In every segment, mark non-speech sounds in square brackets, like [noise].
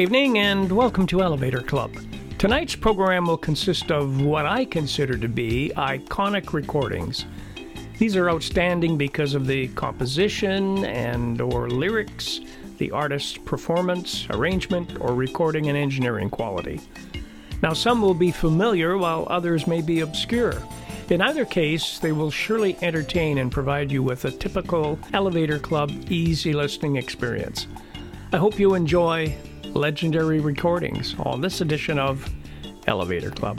Evening and welcome to Elevator Club. Tonight's program will consist of what I consider to be iconic recordings. These are outstanding because of the composition and or lyrics, the artist's performance, arrangement, or recording and engineering quality. Now some will be familiar while others may be obscure. In either case, they will surely entertain and provide you with a typical Elevator Club easy listening experience. I hope you enjoy legendary recordings on this edition of Elevator Club.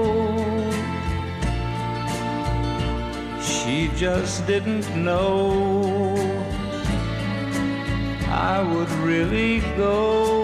Just didn't know I would really go.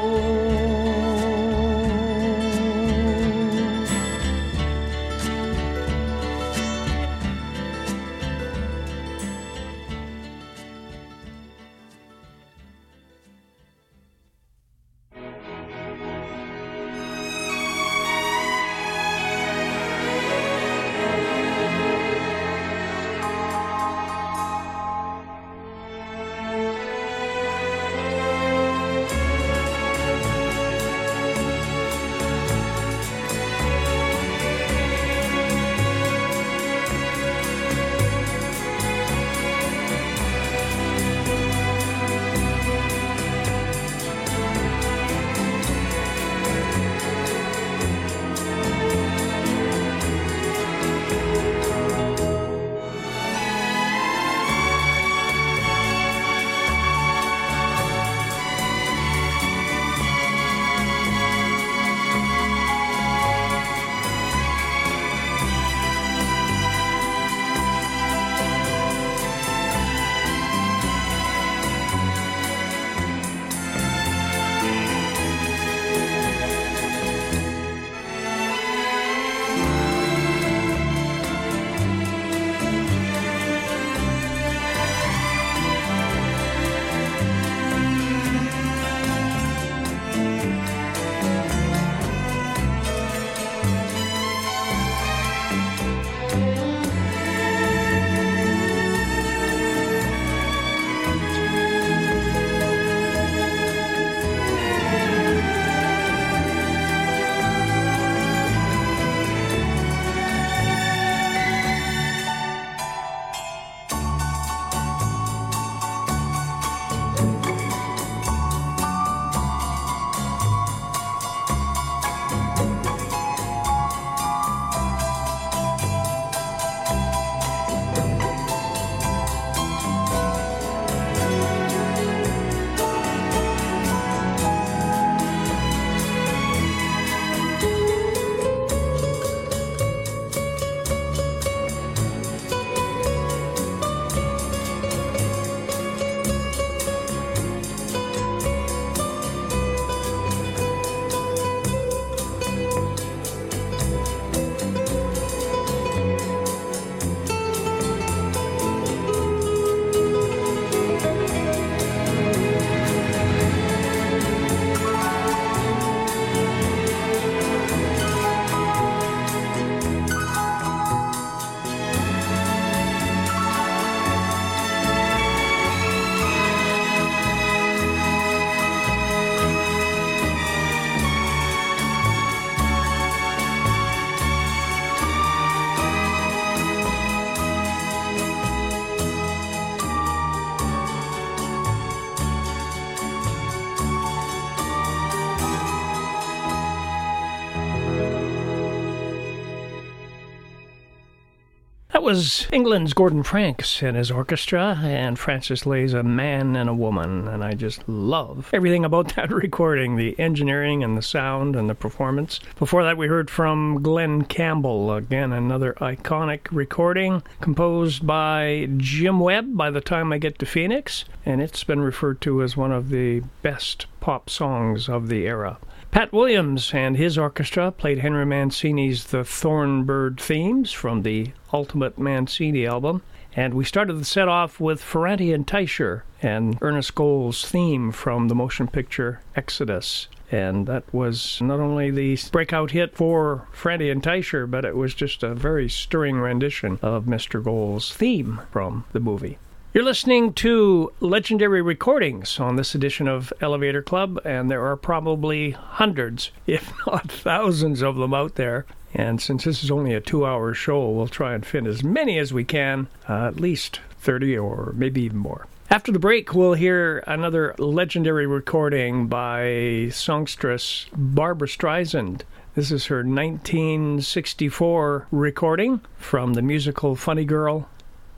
Was England's Gordon Franks and his orchestra, and Francis Lai's A Man and a Woman. And I just love everything about [laughs] that recording the engineering and the sound and the performance. Before that, we heard from Glen Campbell, again, another iconic recording composed by Jim Webb by the time I get to Phoenix, and it's been referred to as one of the best pop songs of the era. Pat Williams and his orchestra played Henry Mancini's The Thornbird themes from the Ultimate Mancini album. And we started the set off with Ferrante and Teicher and Ernest Gold's theme from the motion picture Exodus. And that was not only the breakout hit for Ferrante and Teicher, but it was just a very stirring rendition of Mr. Gold's theme from the movie. You're listening to legendary recordings on this edition of Elevator Club, and there are probably hundreds, if [laughs] not thousands, of them out there. And since this is only a two hour show, we'll try and fit as many as we can, uh, at least 30 or maybe even more. After the break, we'll hear another legendary recording by songstress Barbra Streisand. This is her 1964 recording from the musical Funny Girl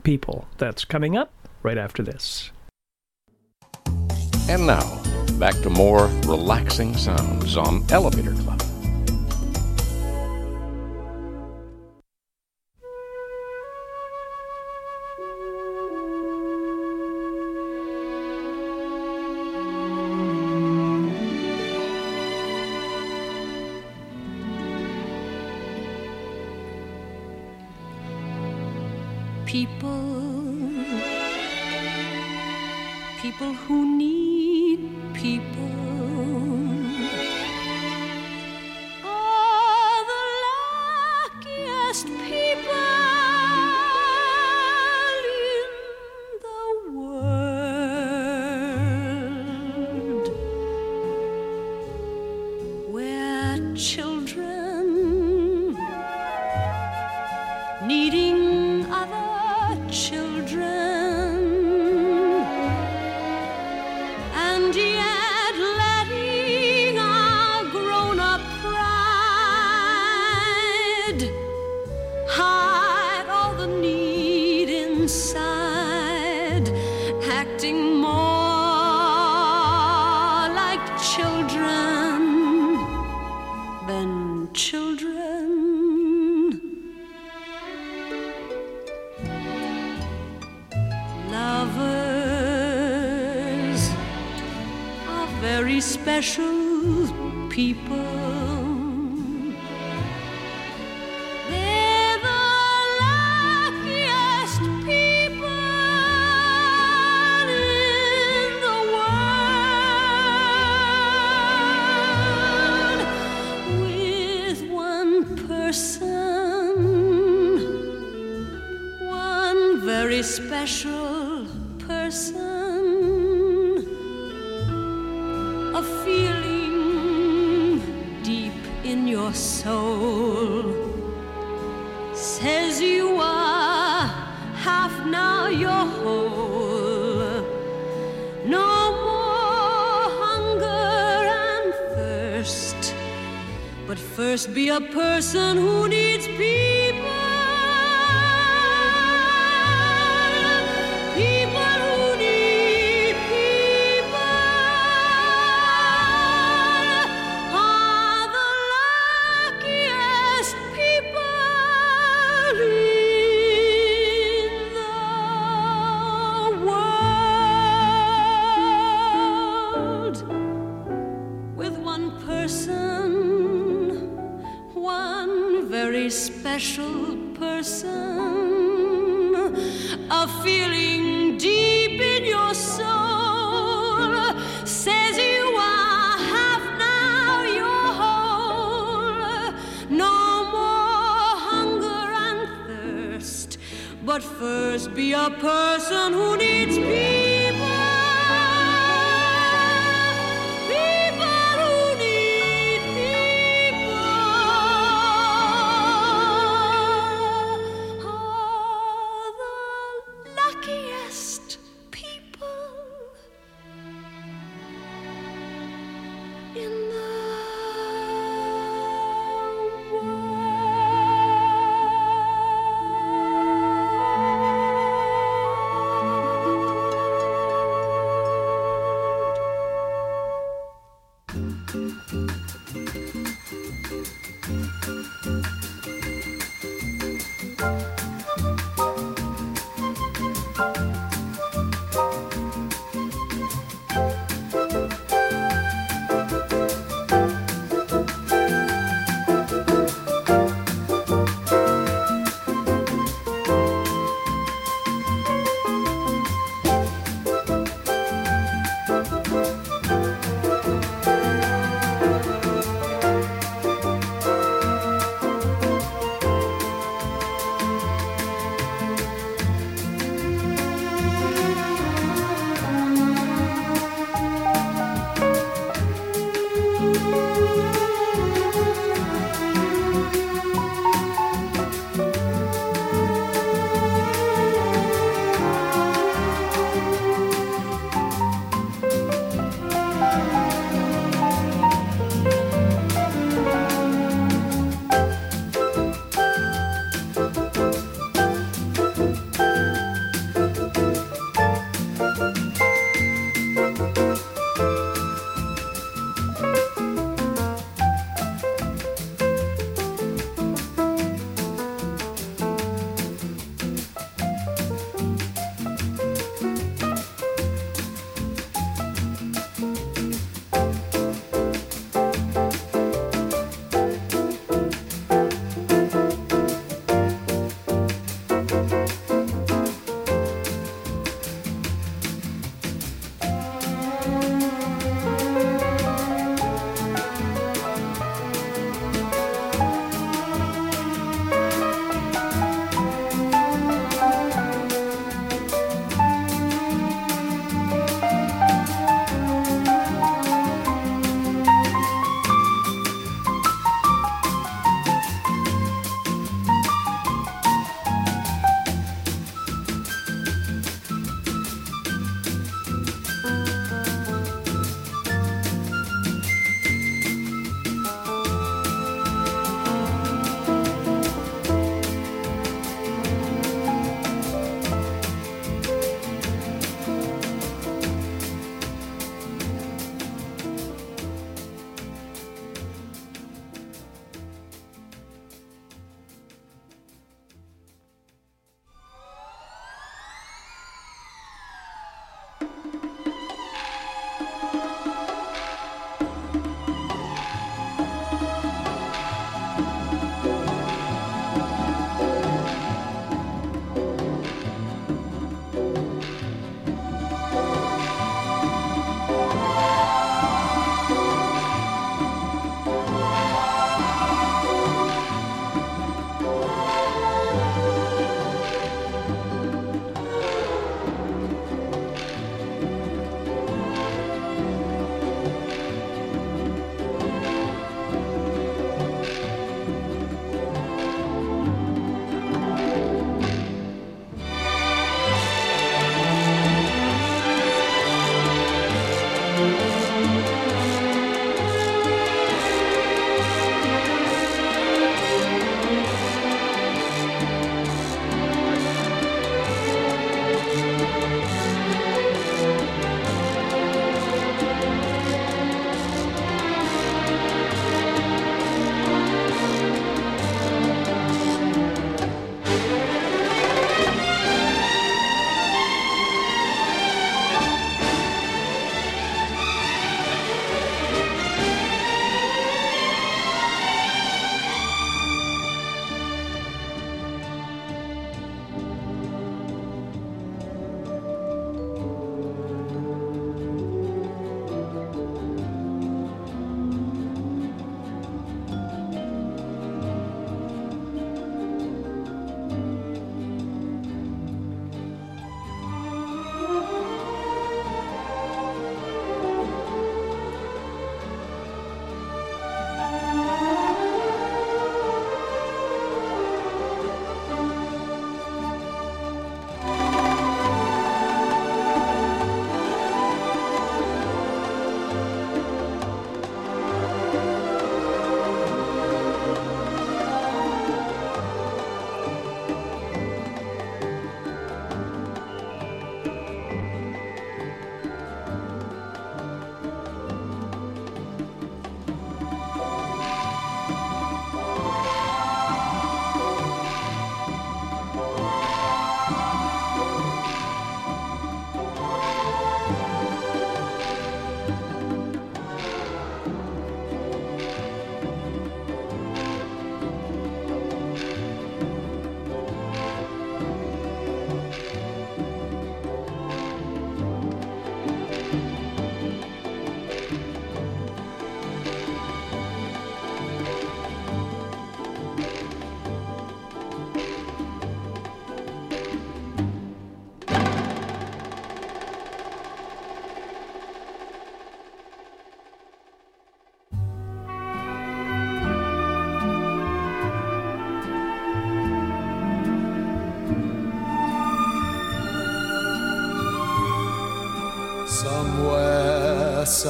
People. That's coming up right after this. And now, back to more relaxing sounds on Elevator Club. Very person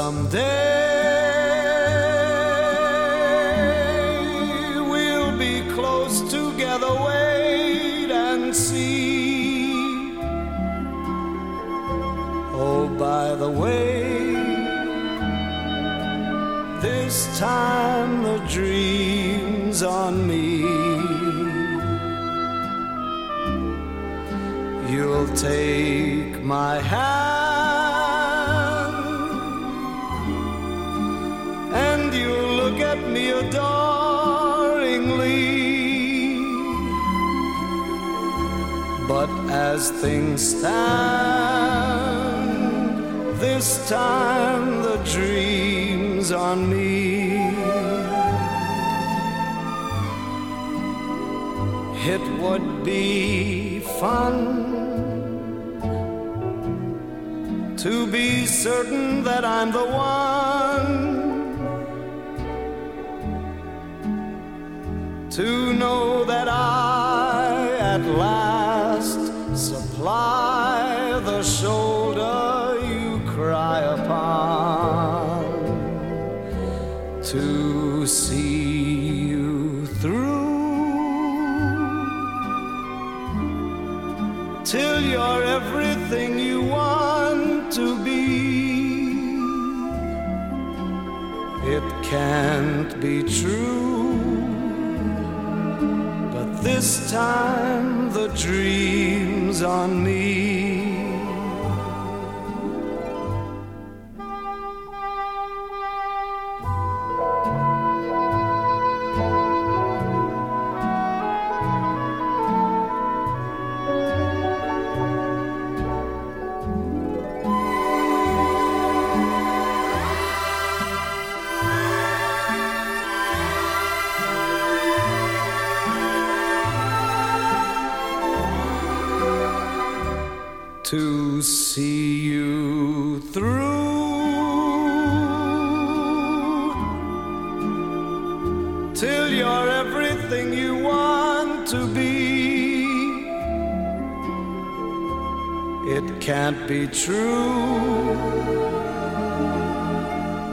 someday. as things stand. This time the dream's on me. It would be fun to be certain that I'm the one. be true.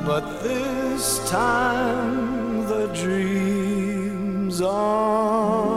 But this time the dreams are.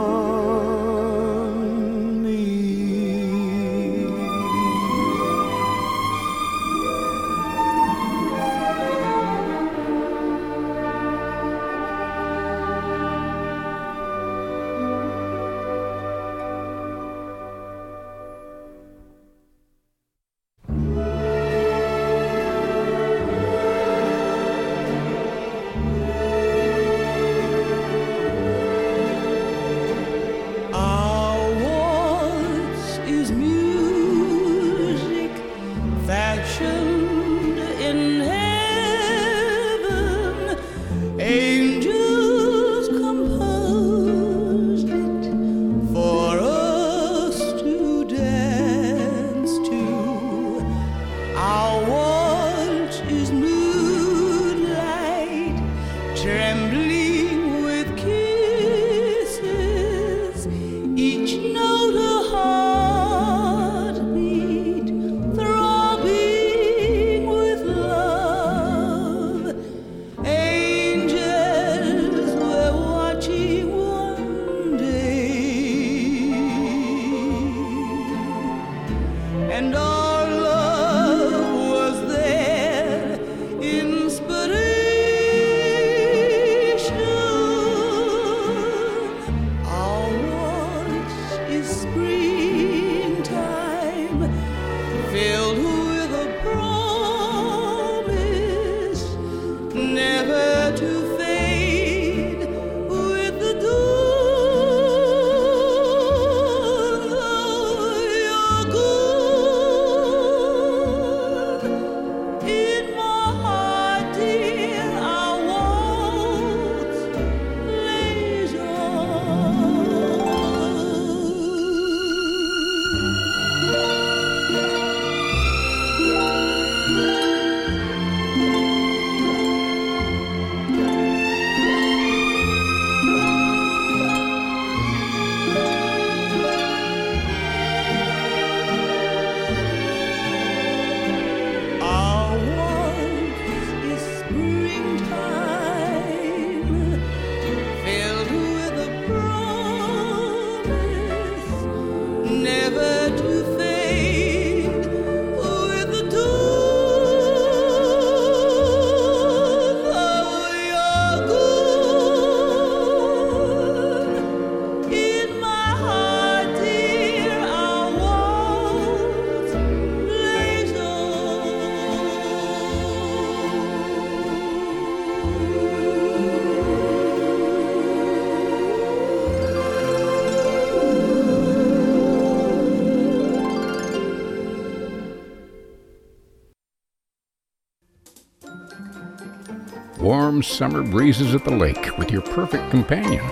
warm summer breezes at the lake with your perfect companion,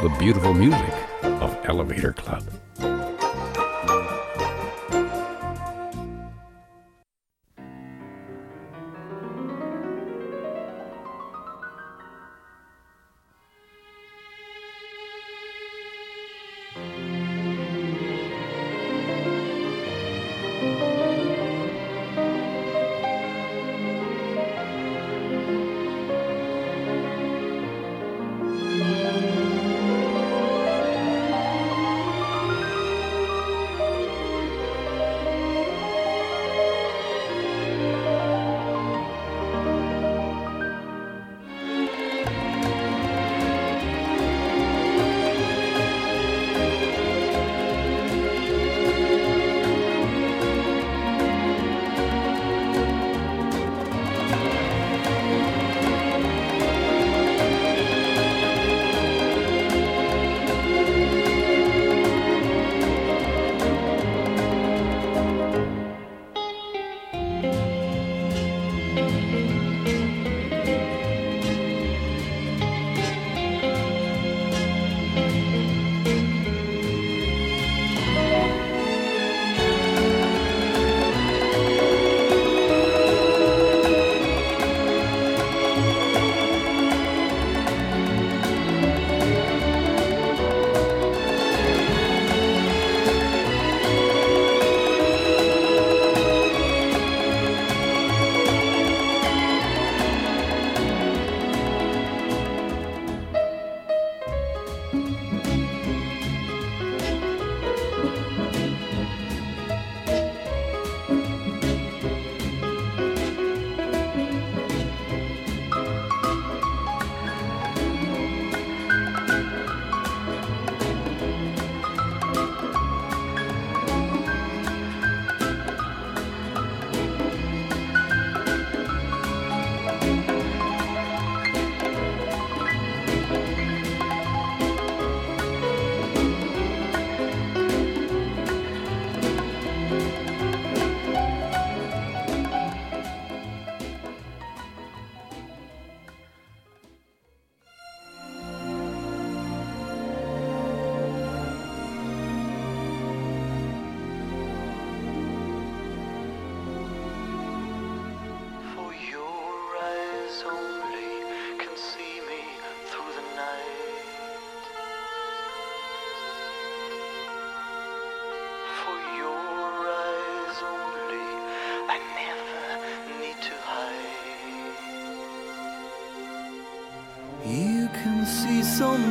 the beautiful music of Elevator Club.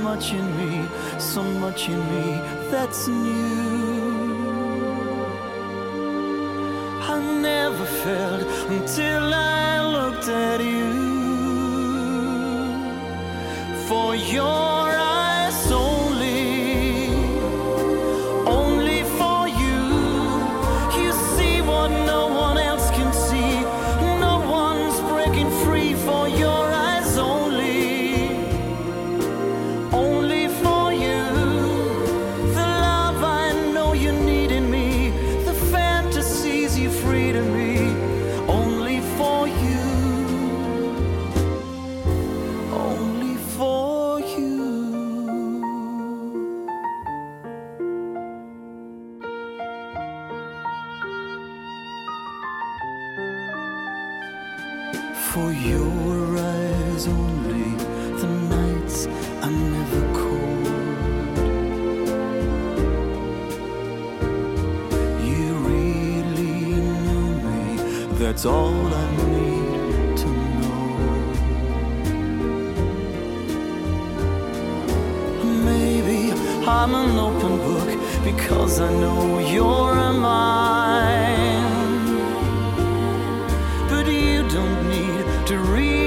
much in me, so much in me that's new. I'm an open book because I know you're mine. But you don't need to read.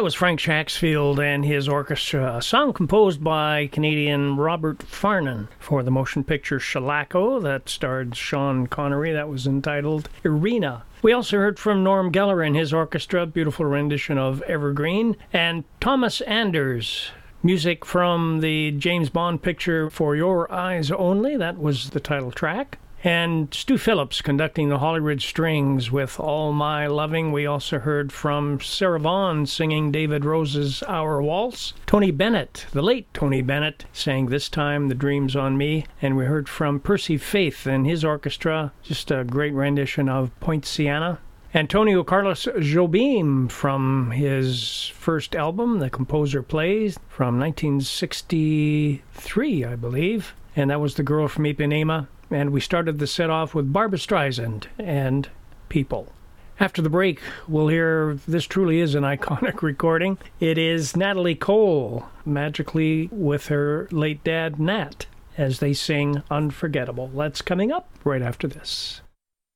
That was Frank Chacksfield and his orchestra, a song composed by Canadian Robert Farnon for the motion picture Shalako that starred Sean Connery. That was entitled Irina. We also heard from Norm Geller and his orchestra, beautiful rendition of Evergreen, and Thomas Anders. Music from the James Bond picture For Your Eyes Only, that was the title track. And Stu Phillips conducting the Hollyridge Strings with All My Loving. We also heard from Sarah Vaughan singing David Rose's Our Waltz. Tony Bennett, the late Tony Bennett, sang This Time the Dreams on Me. And we heard from Percy Faith and his orchestra, just a great rendition of Poinciana. Antonio Carlos Jobim from his first album, The Composer Plays, from 1963, I believe. And that was The Girl from Ipanema. And we started the set off with Barbra Streisand and People. After the break, we'll hear this truly is an iconic [laughs] recording. It is Natalie Cole, magically with her late dad, Nat, as they sing Unforgettable. That's coming up right after this.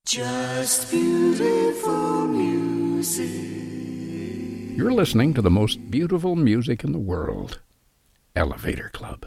Just beautiful music. You're listening to the most beautiful music in the world Elevator Club.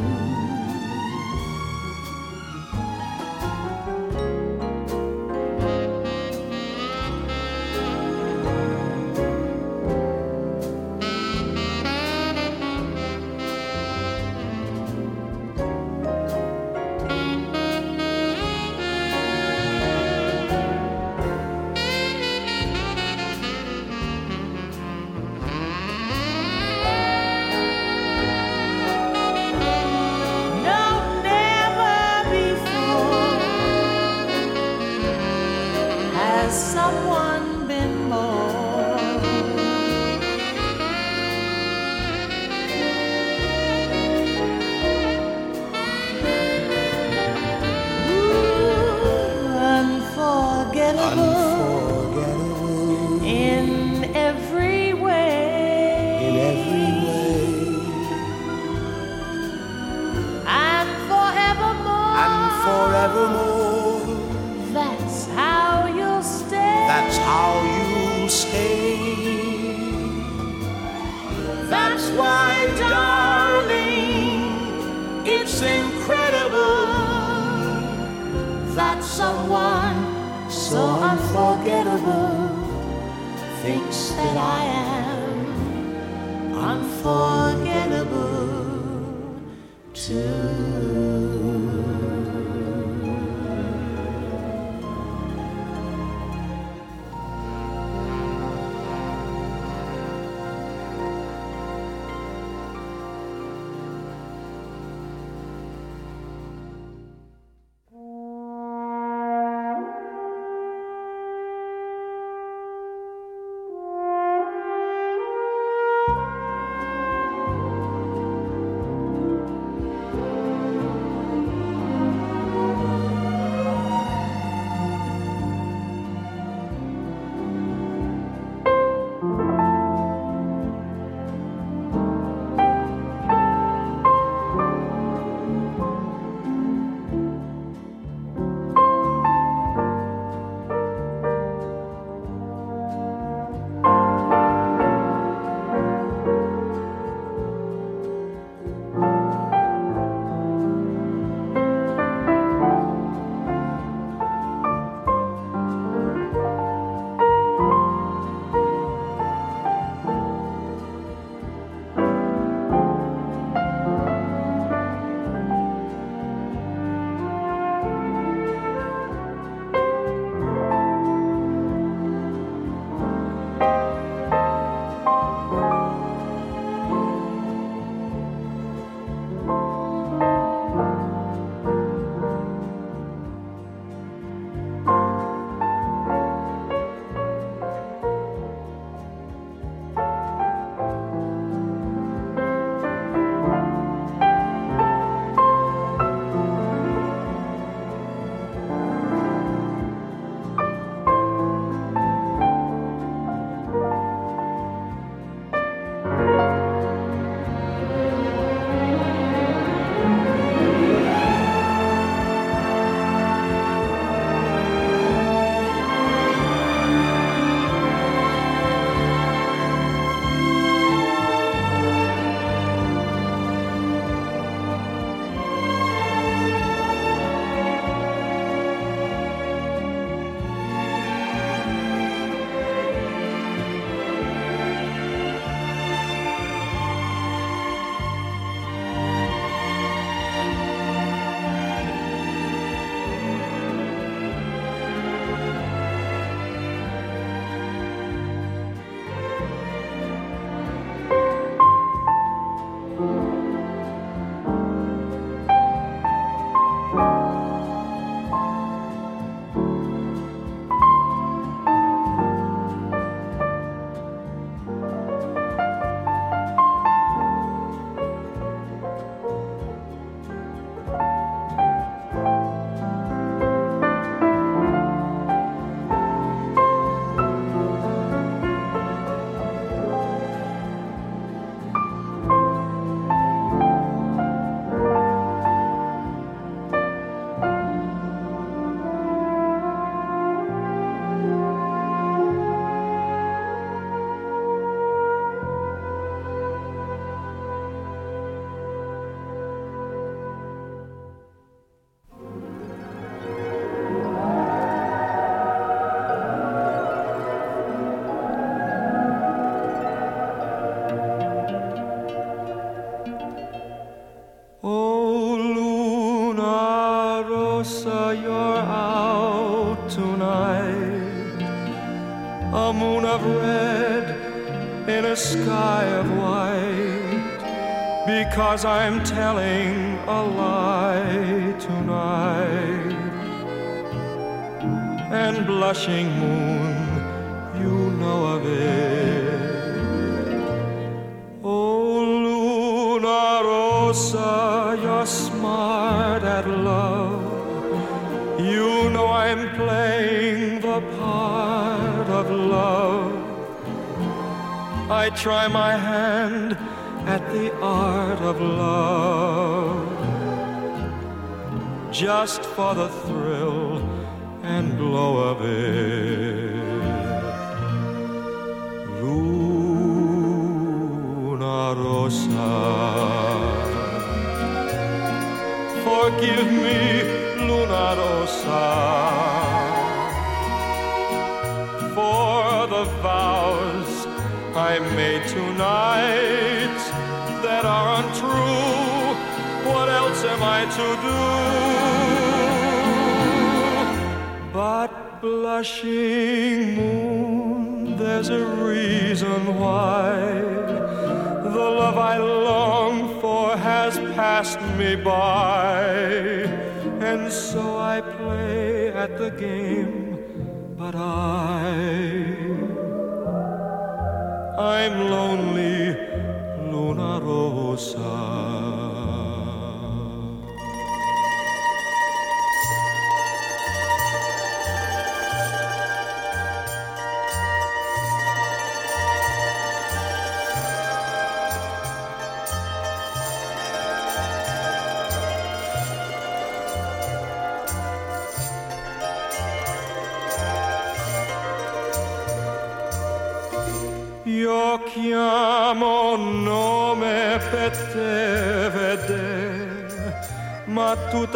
for the three.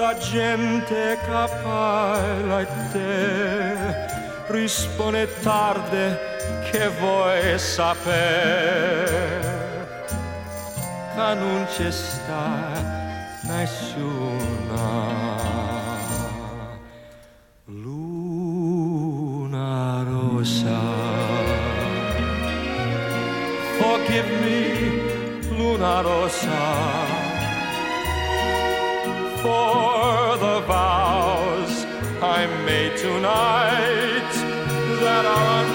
la gente capaila te risponde tarde che vuoi sapere? Che non c'è sta nessuna luna rosa. Forgive me luna rosa. tonight that are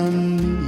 And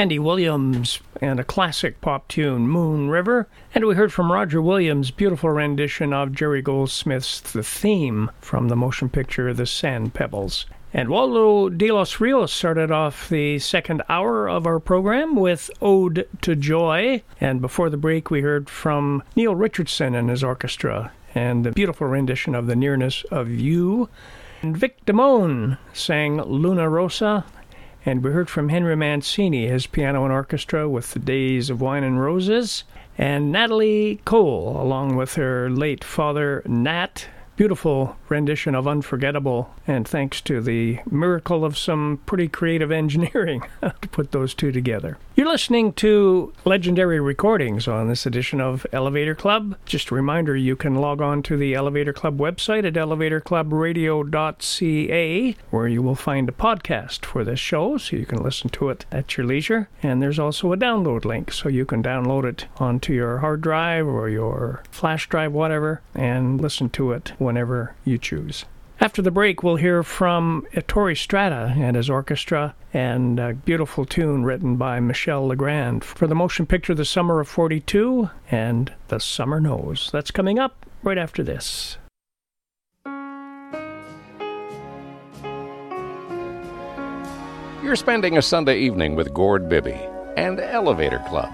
Andy Williams and a classic pop tune, Moon River. And we heard from Roger Williams' beautiful rendition of Jerry Goldsmith's The Theme from the motion picture The Sand Pebbles. And Waldo de los Rios started off the second hour of our program with Ode to Joy. And before the break, we heard from Neil Richardson and his orchestra and the beautiful rendition of The Nearness of You. And Vic Damone sang Luna Rosa. And we heard from Henry Mancini, his piano and orchestra, with the Days of Wine and Roses. And Natalie Cole, along with her late father, Nat. Beautiful rendition of Unforgettable, and thanks to the miracle of some pretty creative [laughs] engineering to put those two together. You're listening to legendary recordings on this edition of Elevator Club. Just a reminder you can log on to the Elevator Club website at elevatorclubradio.ca, where you will find a podcast for this show so you can listen to it at your leisure. And there's also a download link so you can download it onto your hard drive or your flash drive, whatever, and listen to it whenever you choose. After the break, we'll hear from Ettore Stratta and his orchestra and a beautiful tune written by Michel Legrand for the motion picture The Summer of 42 and The Summer Knows. That's coming up right after this. You're spending a Sunday evening with Gord Bibby and Elevator Club.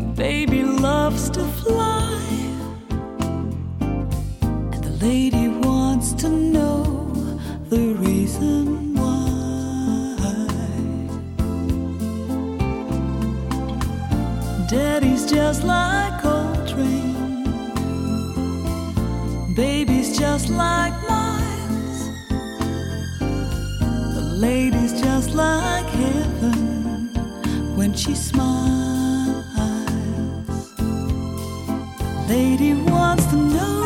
baby loves to fly. And the lady wants to know the reason why. Daddy's just like Coltrane. Baby's just like miles. The lady's just like heaven when she smiles. lady wants to know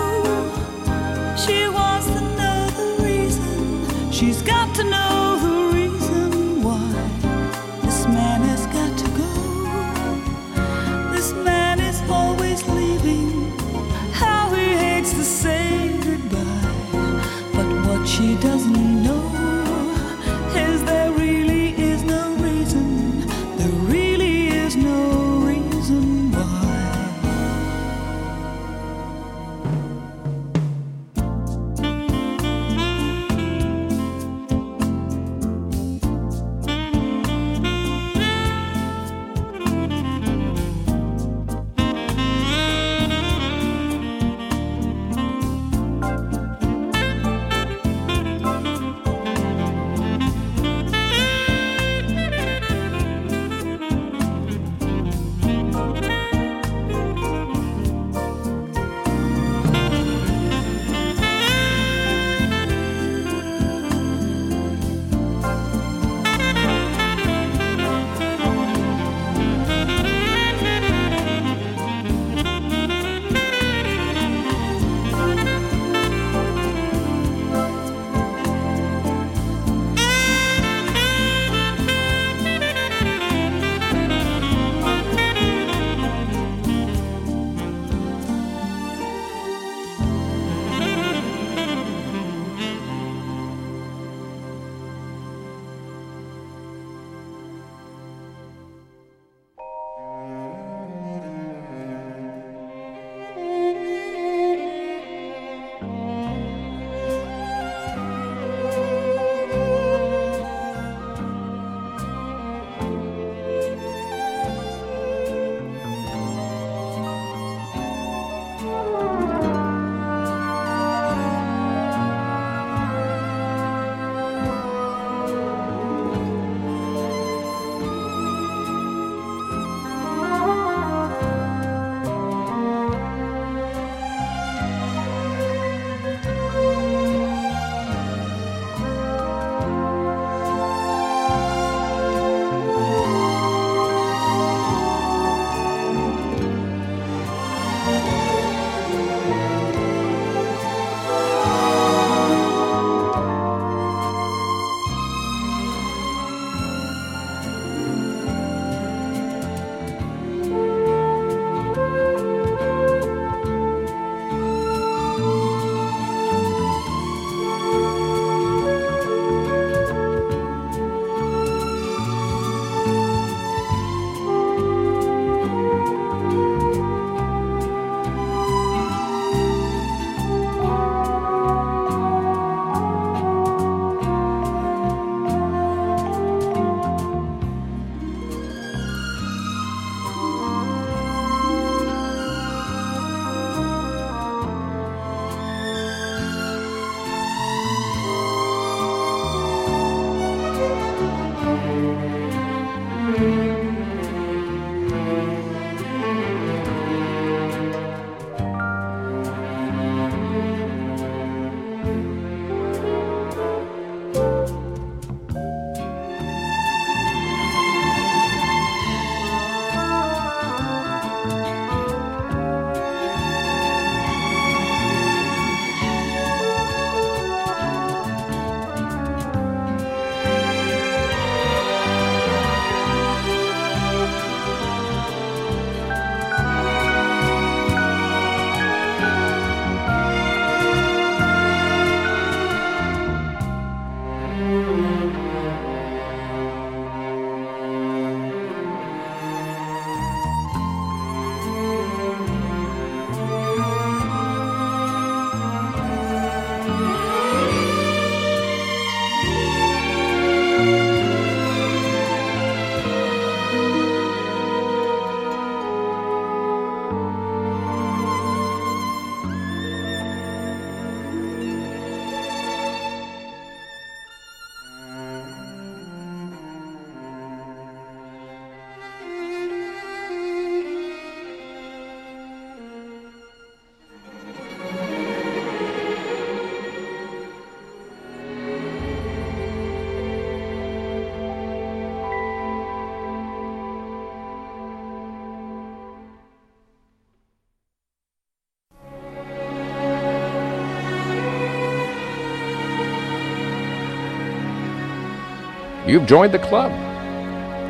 You've joined the club,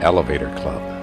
Elevator Club.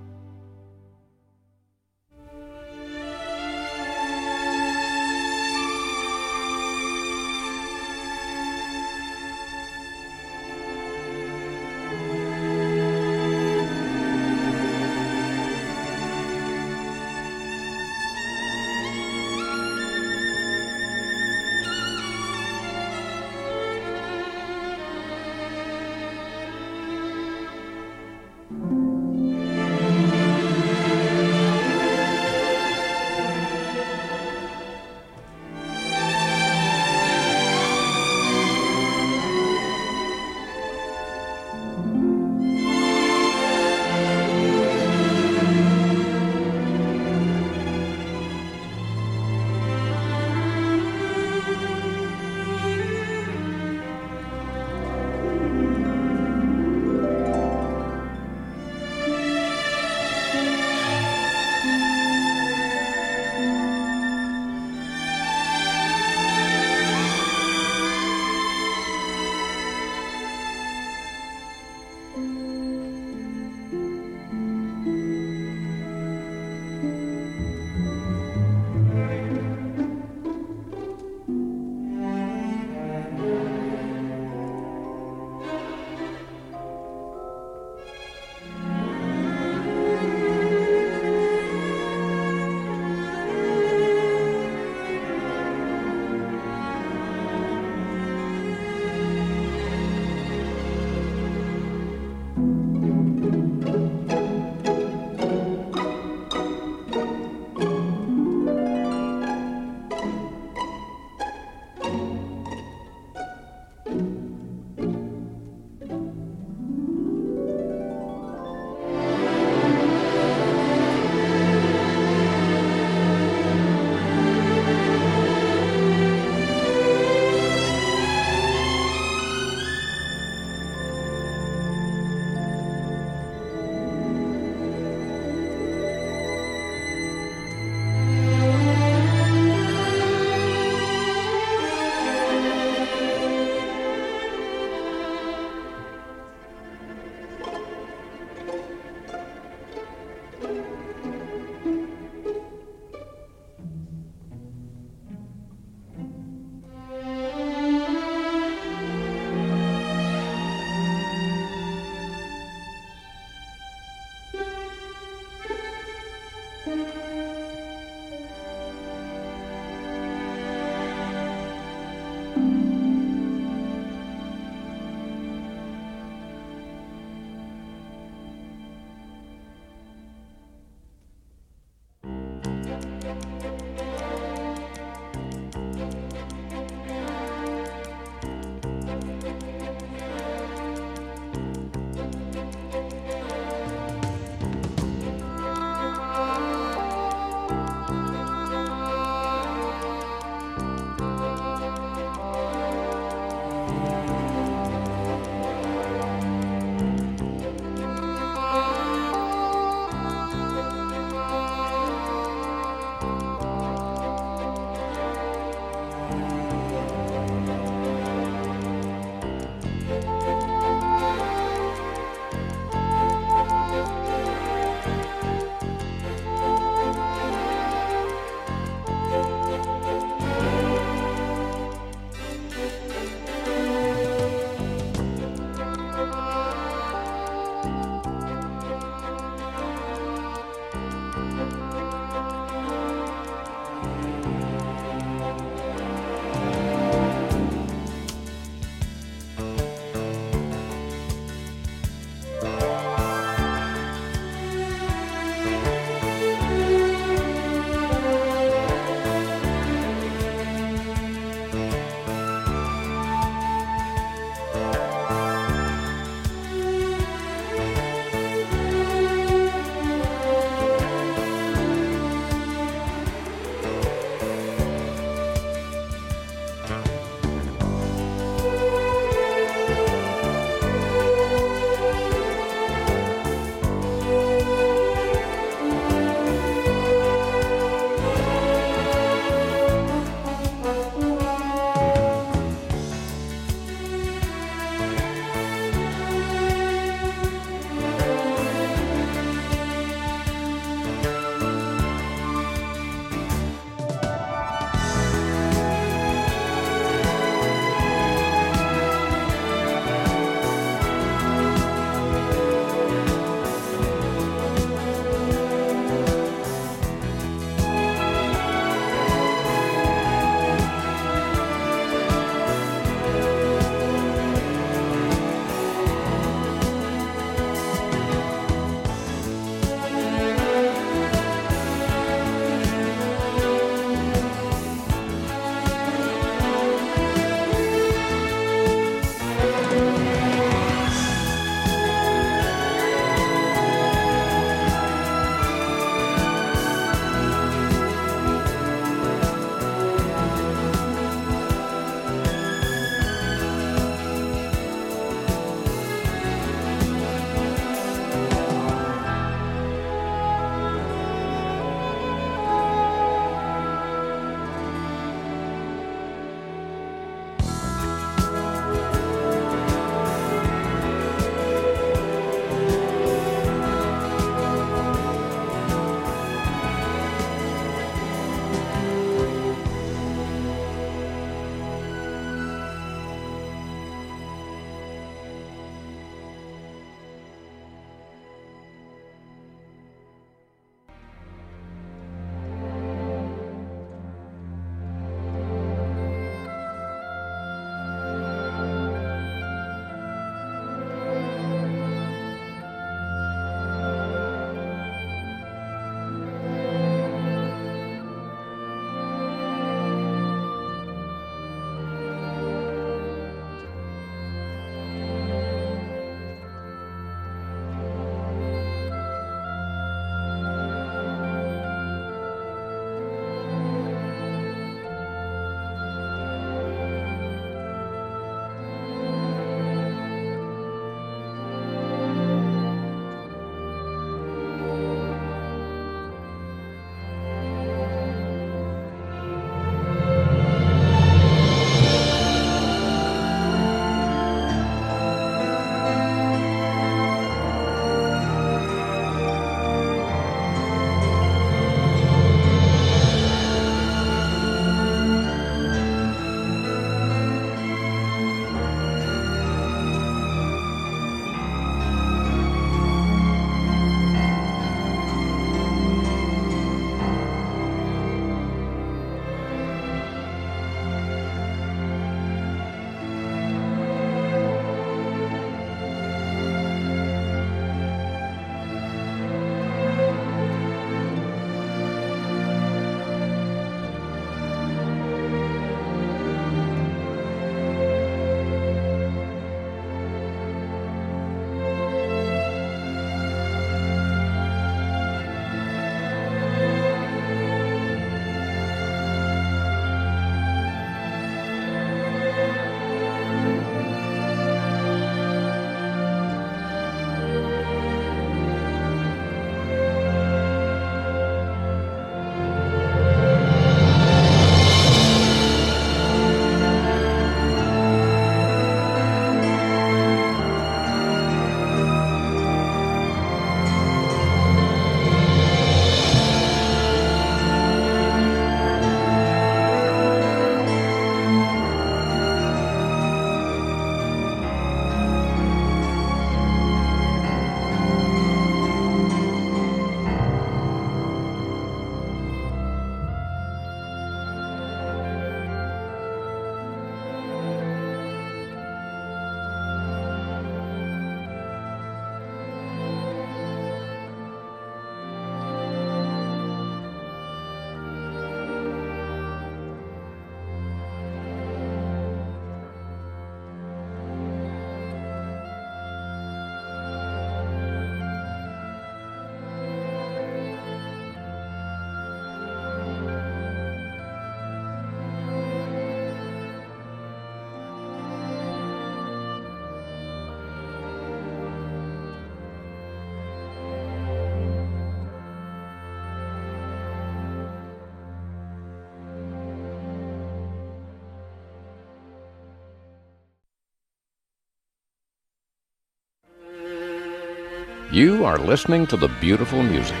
You are listening to the beautiful music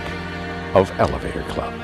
of Elevator Club.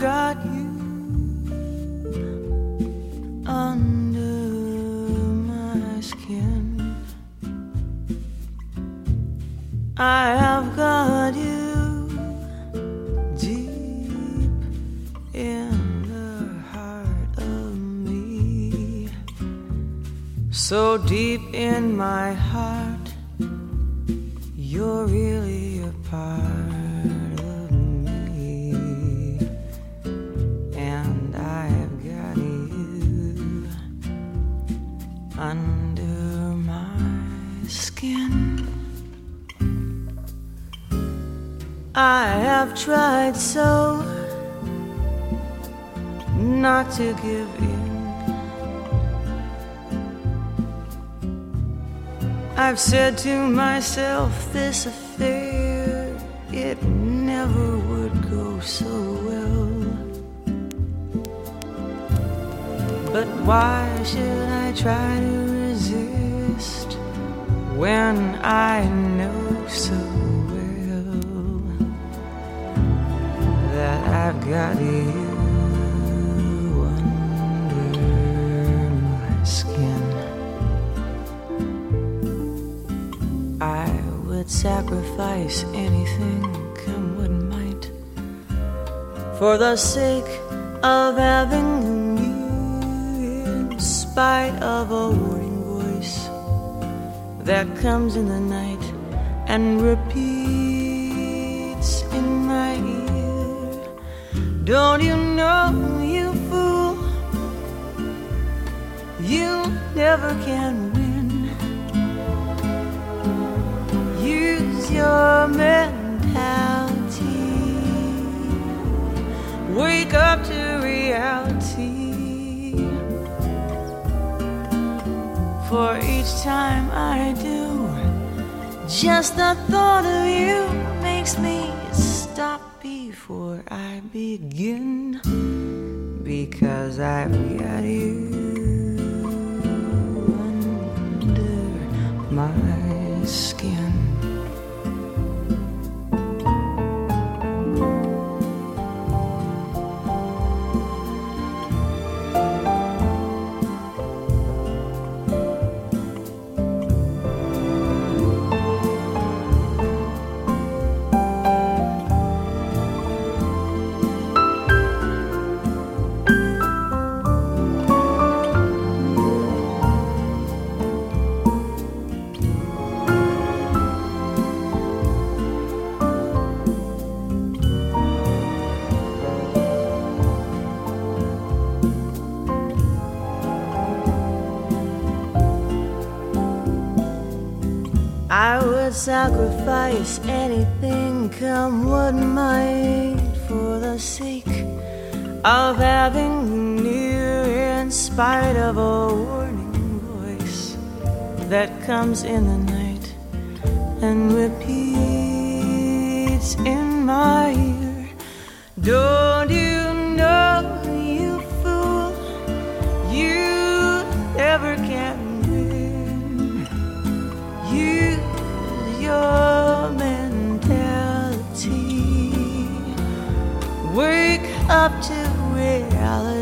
Got you under my skin. I have got you deep in the heart of me. So deep in my heart, said to myself, this affair it never would go so well. But why should I try to resist when I sacrifice anything, come what might, for the sake of having you, in spite of a warning voice that comes in the night and repeats in my ear. Don't you know, you fool, you never can time I do, just the thought of you makes me stop before I begin. Because I've got you I would sacrifice anything, come what might, for the sake of having you near, in spite of a warning voice that comes in the night and repeats in my ear. Don't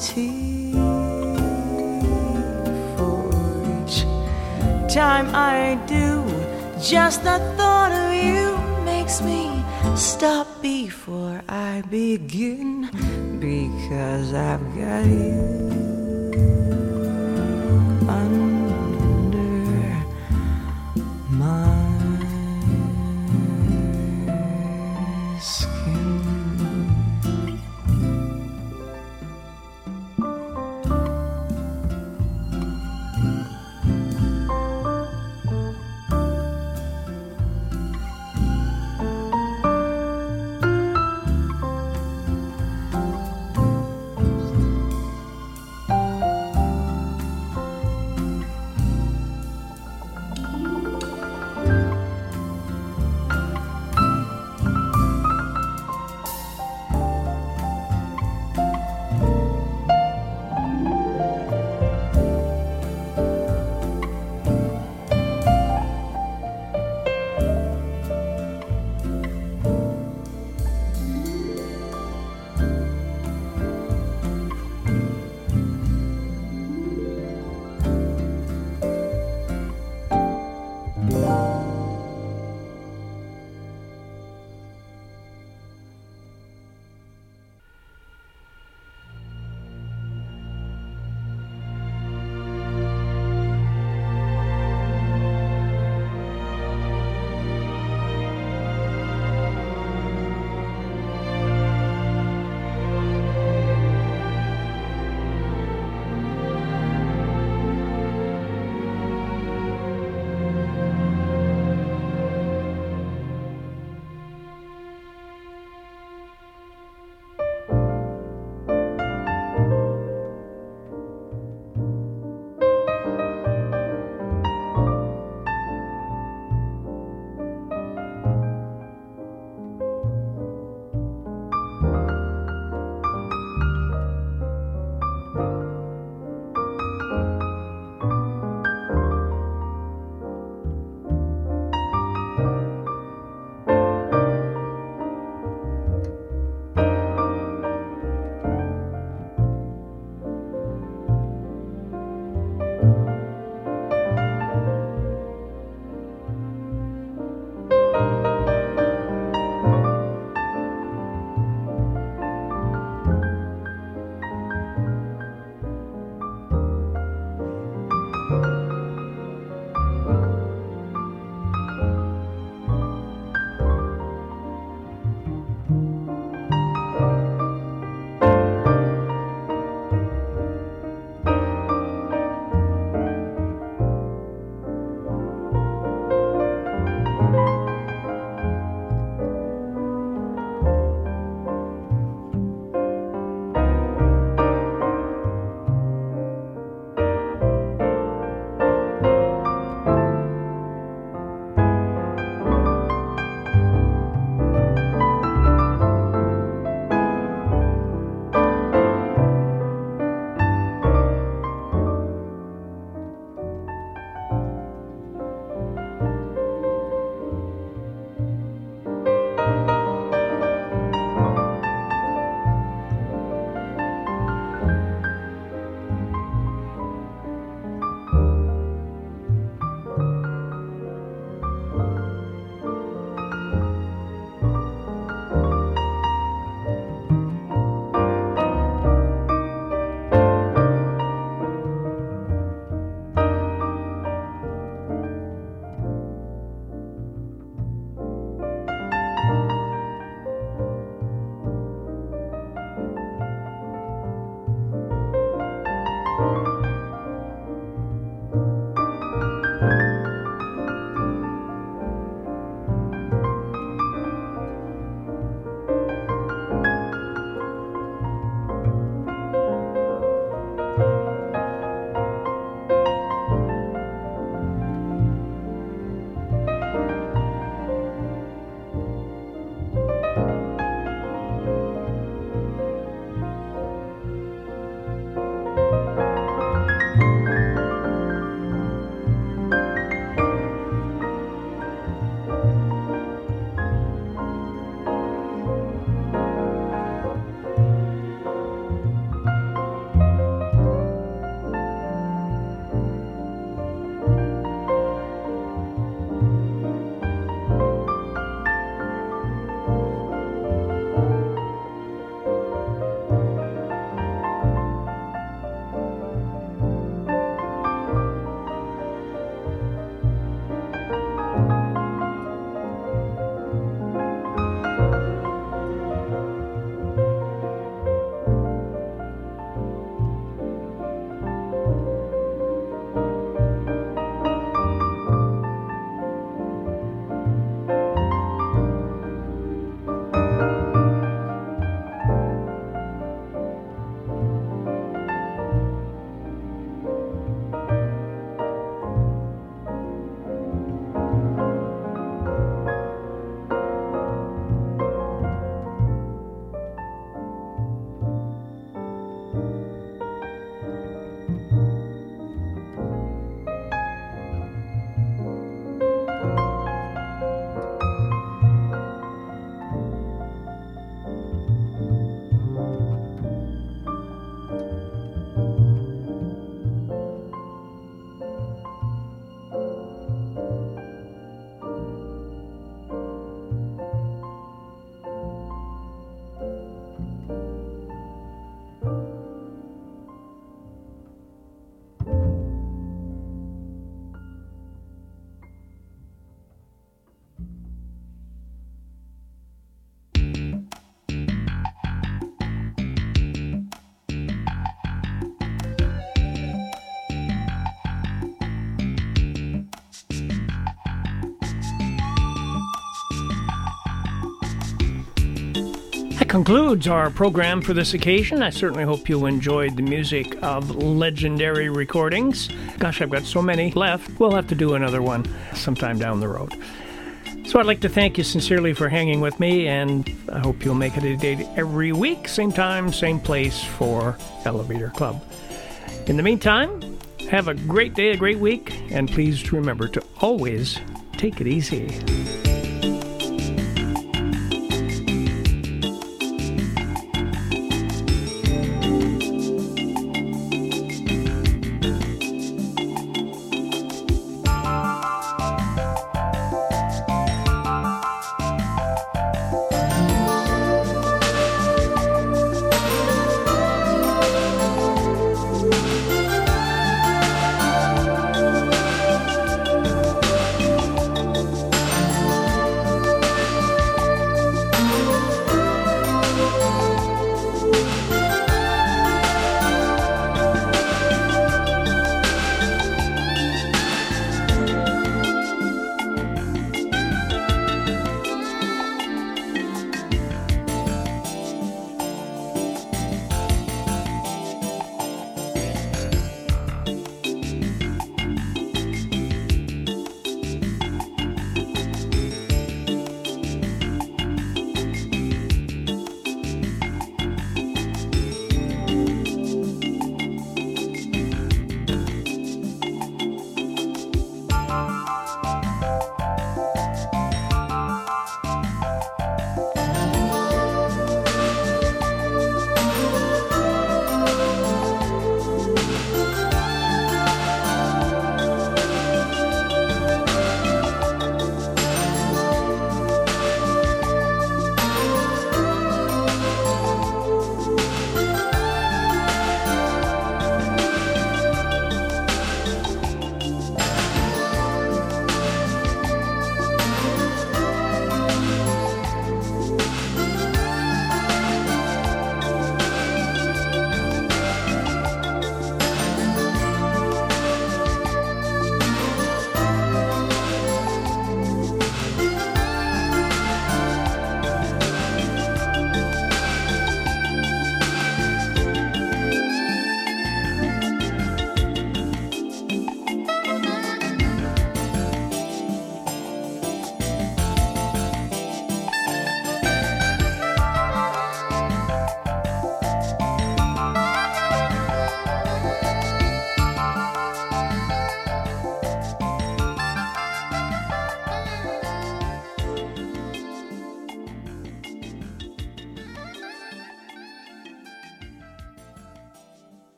For each time I do, just the thought of you makes me stop before I begin. Because I've got you concludes our program for this occasion. I certainly hope you enjoyed the music of legendary recordings. Gosh, I've got so many left. We'll have to do another one sometime down the road. So I'd like to thank you sincerely for hanging with me, and I hope you'll make it a date every week, same time, same place for Elevator Club. In the meantime, have a great day, a great week, and please remember to always take it easy.